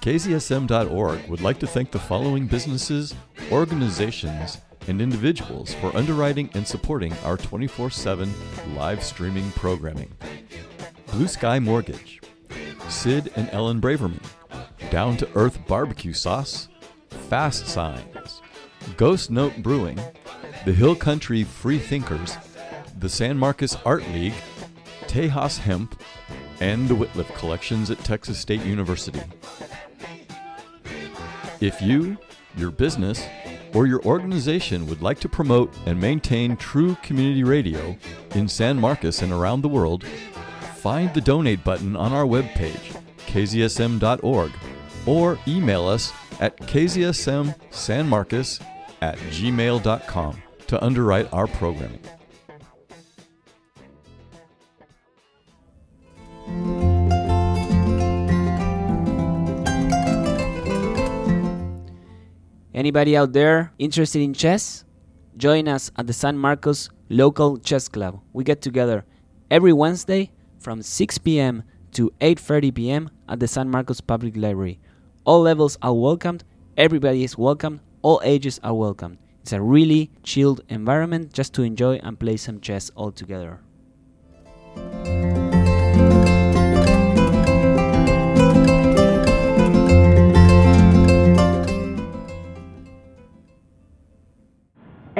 KZSM.org would like to thank the following businesses, organizations, and individuals for underwriting and supporting our 24 7 live streaming programming Blue Sky Mortgage, Sid and Ellen Braverman, Down to Earth Barbecue Sauce, Fast Signs, Ghost Note Brewing, The Hill Country Free Thinkers, the San Marcos Art League, Tejas Hemp, and the Wittliff Collections at Texas State University. If you, your business, or your organization would like to promote and maintain true community radio in San Marcos and around the world, find the donate button on our webpage, kzsm.org, or email us at kzsmsanmarcos at gmail.com to underwrite our programming. Anybody out there interested in chess? Join us at the San Marcos Local Chess Club. We get together every Wednesday from 6 p.m. to 8:30 p.m. at the San Marcos Public Library. All levels are welcomed, everybody is welcome, all ages are welcome. It's a really chilled environment just to enjoy and play some chess all together.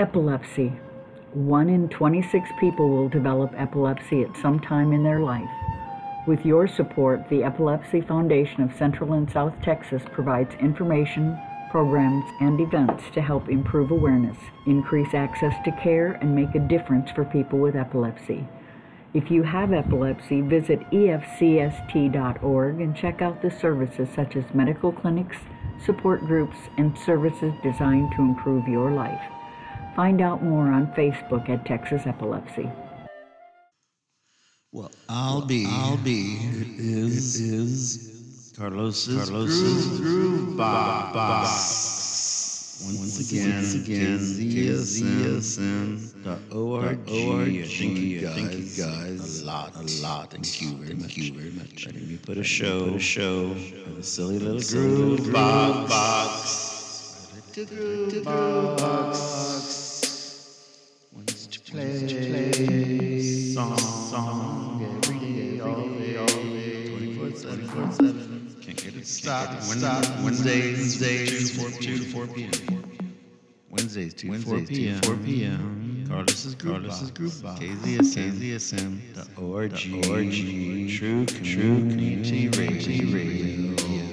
Epilepsy. One in 26 people will develop epilepsy at some time in their life. With your support, the Epilepsy Foundation of Central and South Texas provides information, programs, and events to help improve awareness, increase access to care, and make a difference for people with epilepsy. If you have epilepsy, visit efcst.org and check out the services such as medical clinics, support groups, and services designed to improve your life. Find out more on Facebook at Texas Epilepsy. Well, I'll be. I'll be. It is. It is Carlos's, Carlos's groove, box. Once, again, again, ZSM. The org. I think you guys, guys a lot, a lot. Thank you very much. you very much. Letting me put a show, put a show, a silly little groove box. box. To groove box. Play, song, every day, all day, all day, 24 7. Can't get it. Stop. Wednesdays, Wednesdays, 4 2 to 4 p.m. Wednesdays, 2 to 4 p.m. 4 p.m. Carlos's Groove Groove Box. KZSM. KZSM. The. The ORG. True Community Radio. Radio.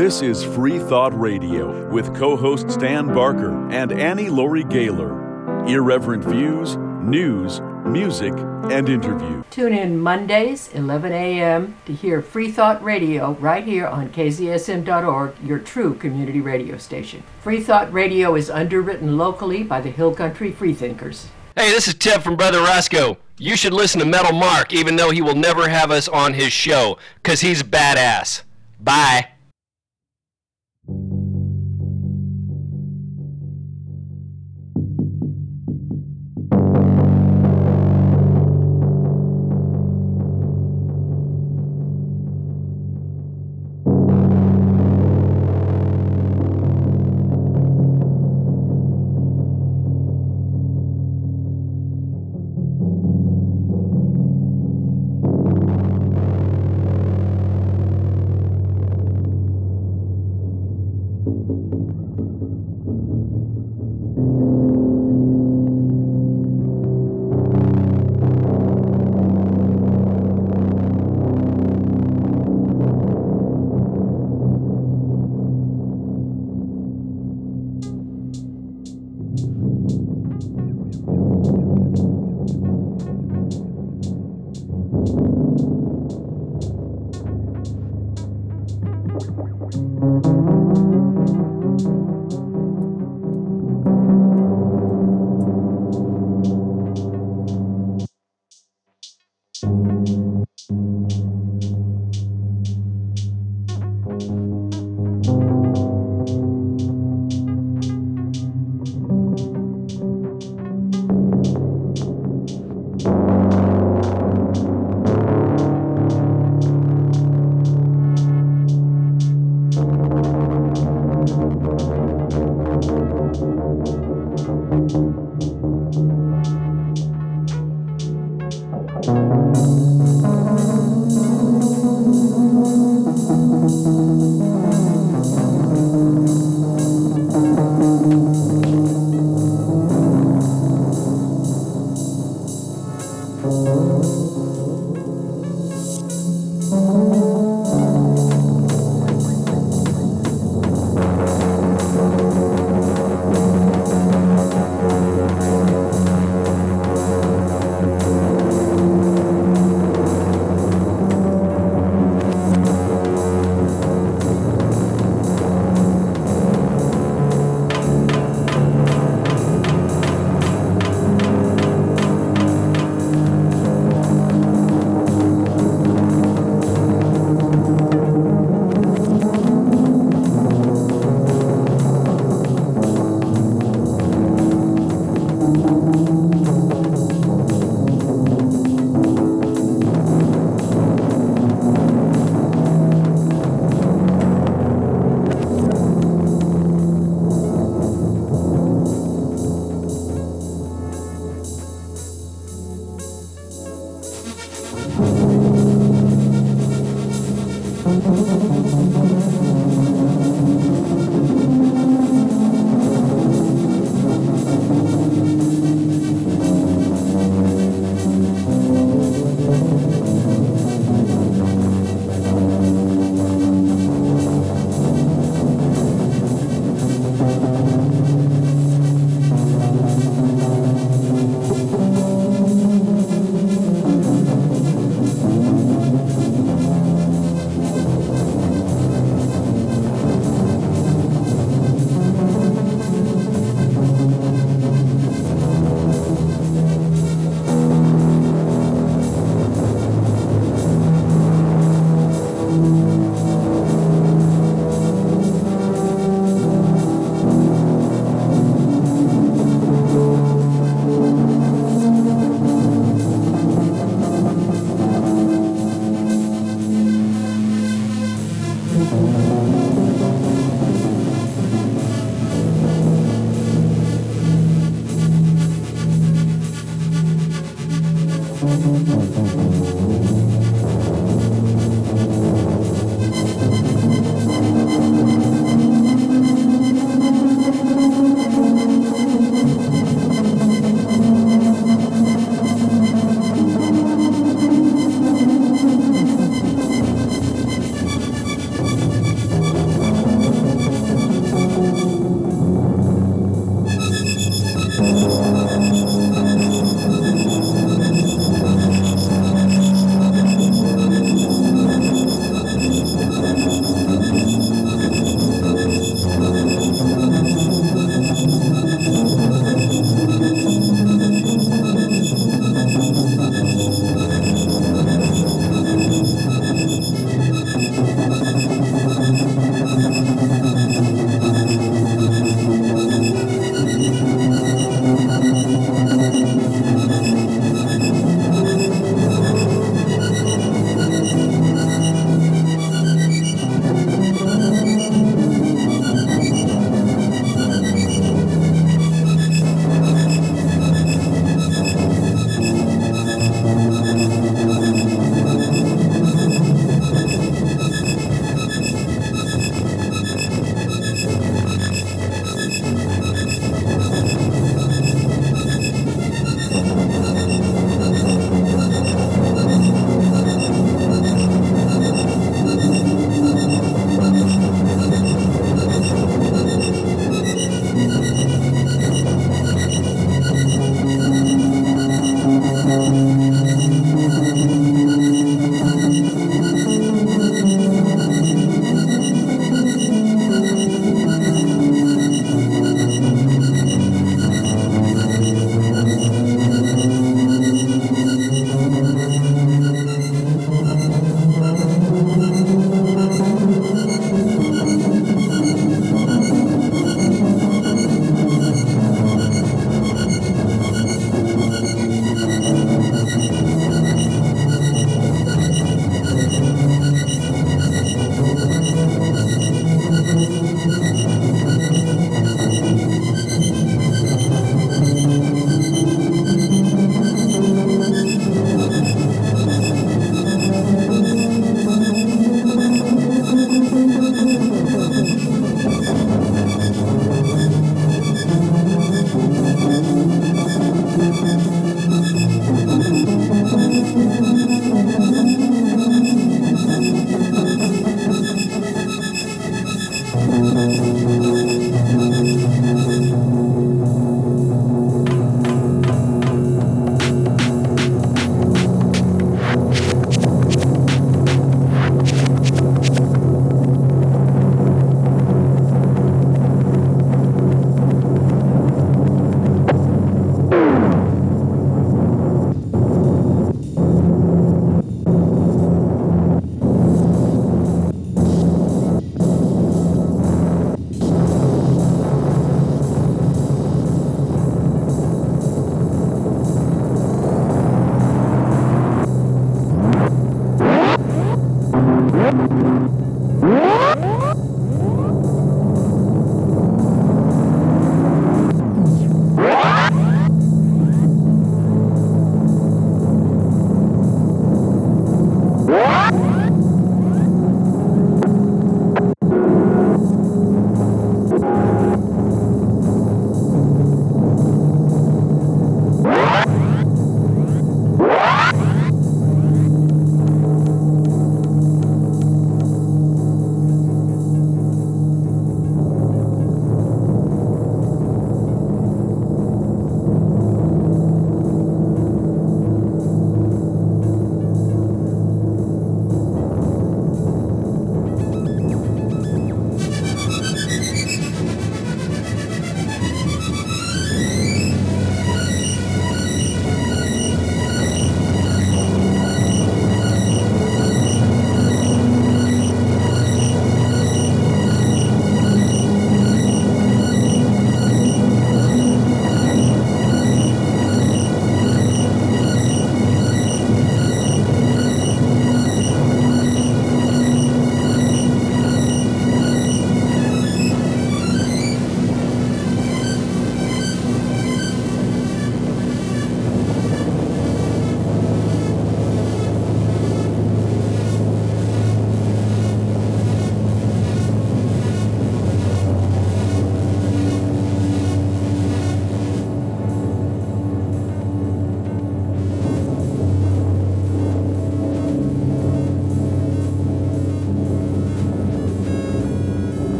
This is Free Thought Radio with co host Dan Barker and Annie Laurie Gaylor. Irreverent views, news, music, and interview. Tune in Mondays, 11 a.m., to hear Free Thought Radio right here on KZSM.org, your true community radio station. Free Thought Radio is underwritten locally by the Hill Country Freethinkers. Hey, this is Ted from Brother Roscoe. You should listen to Metal Mark, even though he will never have us on his show, because he's badass. Bye.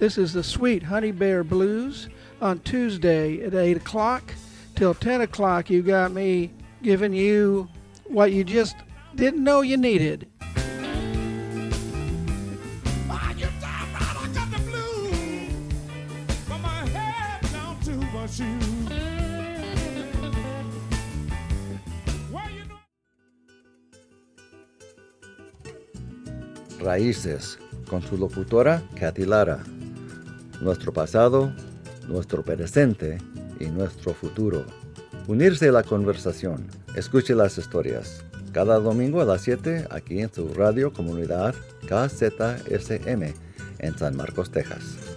This is the Sweet Honey Bear Blues on Tuesday at 8 o'clock till 10 o'clock. You got me giving you what you just didn't know you needed. Raíces, con su locutora Kathy Lara. Nuestro pasado, nuestro presente y nuestro futuro. Unirse a la conversación. Escuche las historias. Cada domingo a las 7 aquí en su radio comunidad KZSM en San Marcos, Texas.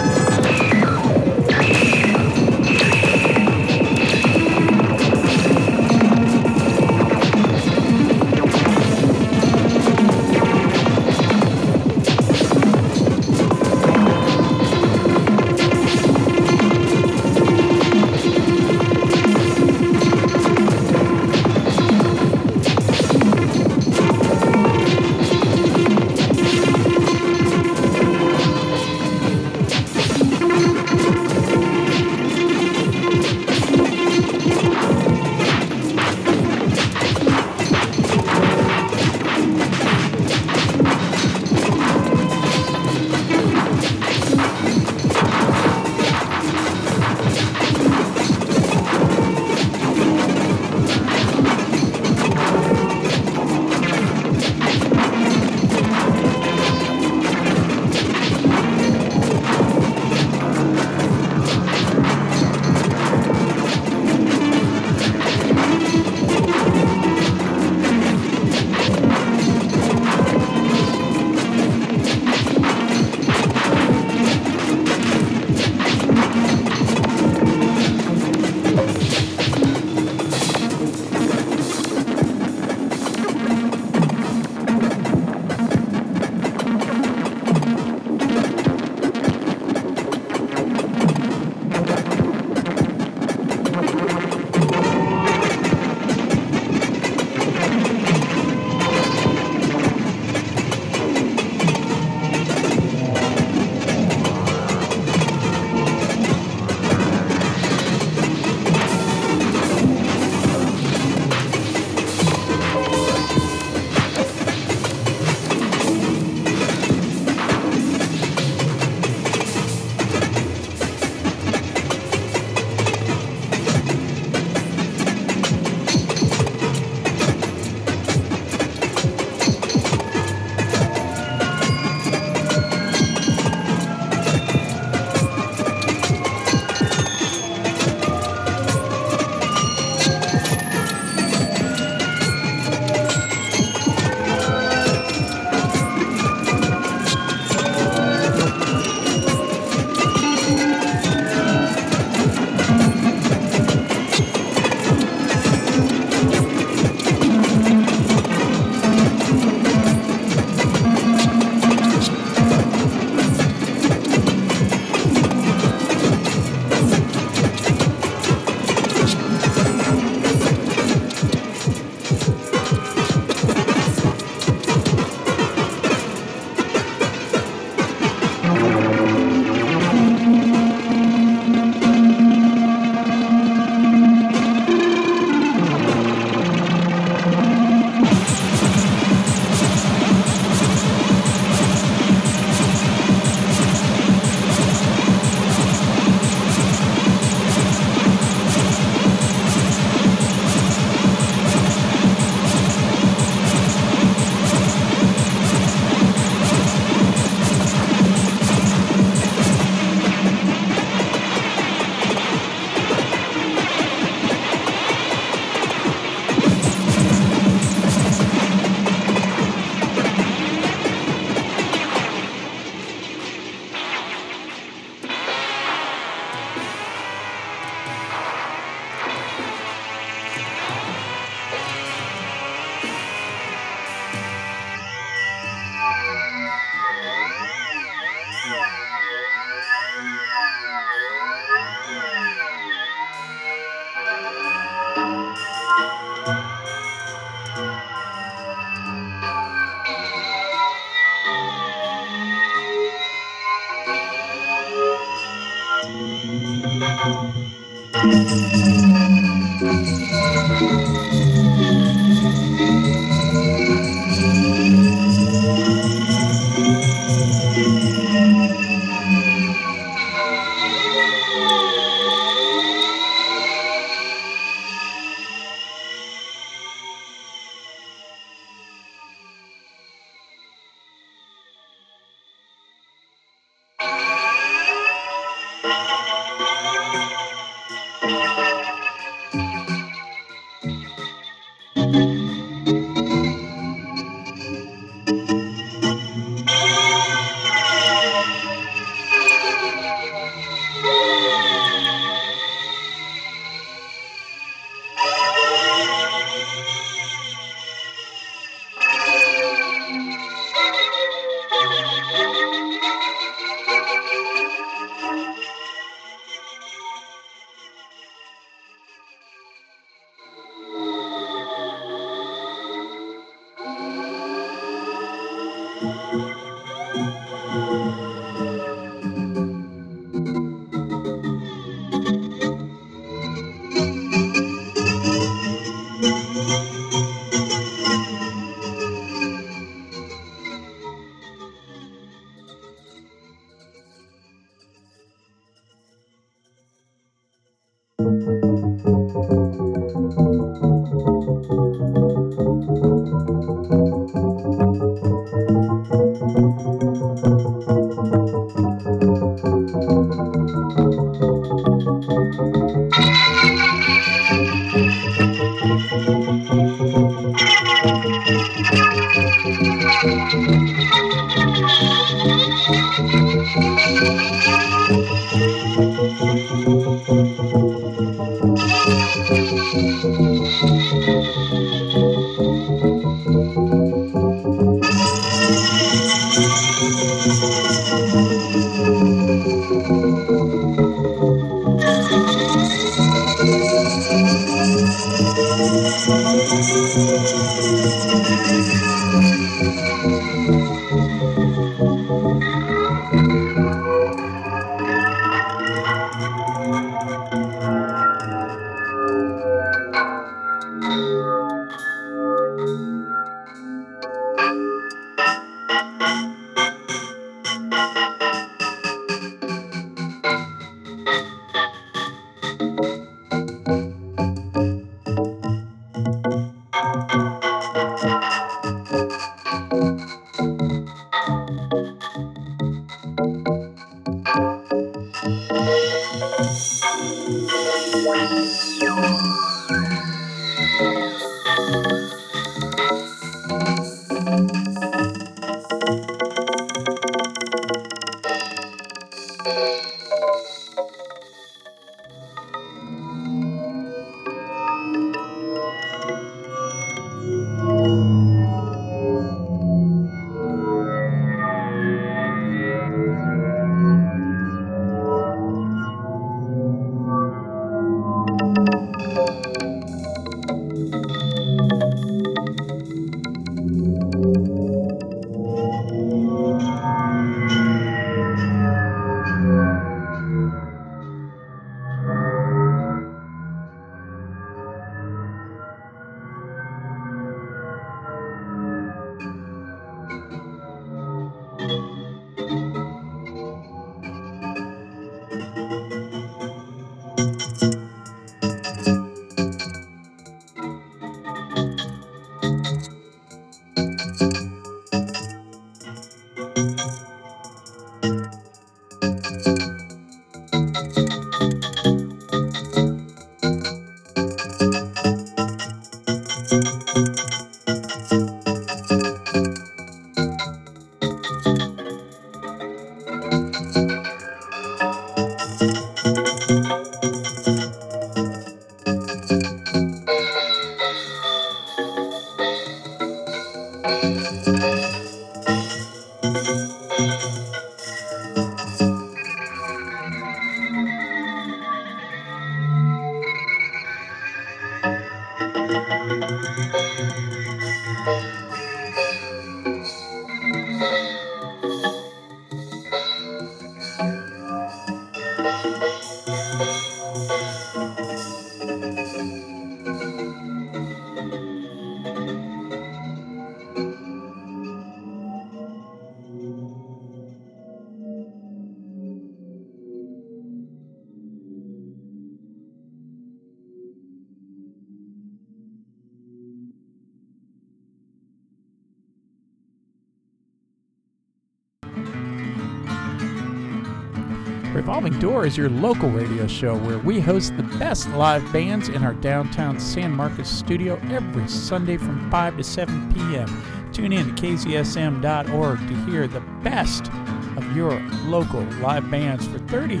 Revolving Door is your local radio show where we host the best live bands in our downtown San Marcos studio every Sunday from 5 to 7 p.m. Tune in to kzsm.org to hear the best of your local live bands for 32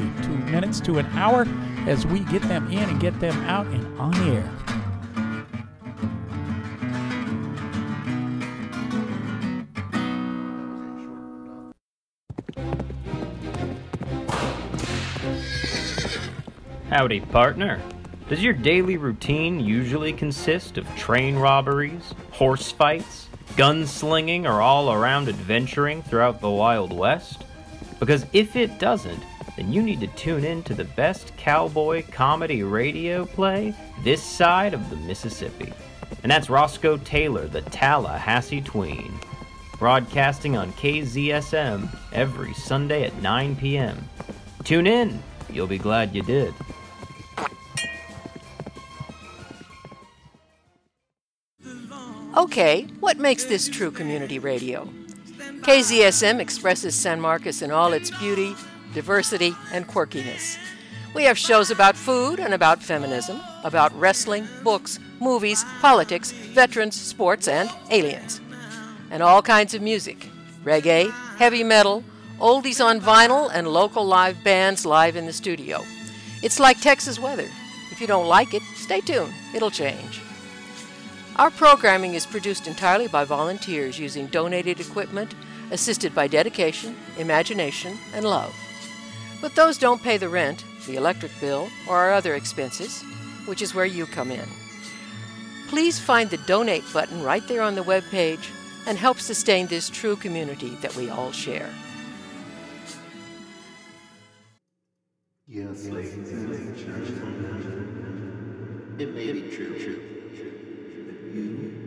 minutes to an hour as we get them in and get them out and on air. Howdy, partner. Does your daily routine usually consist of train robberies, horse fights, gunslinging, or all around adventuring throughout the Wild West? Because if it doesn't, then you need to tune in to the best cowboy comedy radio play this side of the Mississippi. And that's Roscoe Taylor, the Tallahassee Tween. Broadcasting on KZSM every Sunday at 9 p.m. Tune in, you'll be glad you did. Okay, what makes this true community radio? KZSM expresses San Marcos in all its beauty, diversity, and quirkiness. We have shows about food and about feminism, about wrestling, books, movies, politics, veterans, sports, and aliens. And all kinds of music reggae, heavy metal, oldies on vinyl, and local live bands live in the studio. It's like Texas weather. If you don't like it, stay tuned, it'll change. Our programming is produced entirely by volunteers using donated equipment, assisted by dedication, imagination, and love. But those don't pay the rent, the electric bill, or our other expenses, which is where you come in. Please find the donate button right there on the web page and help sustain this true community that we all share. Yes, ladies and gentlemen, it may be true, true, you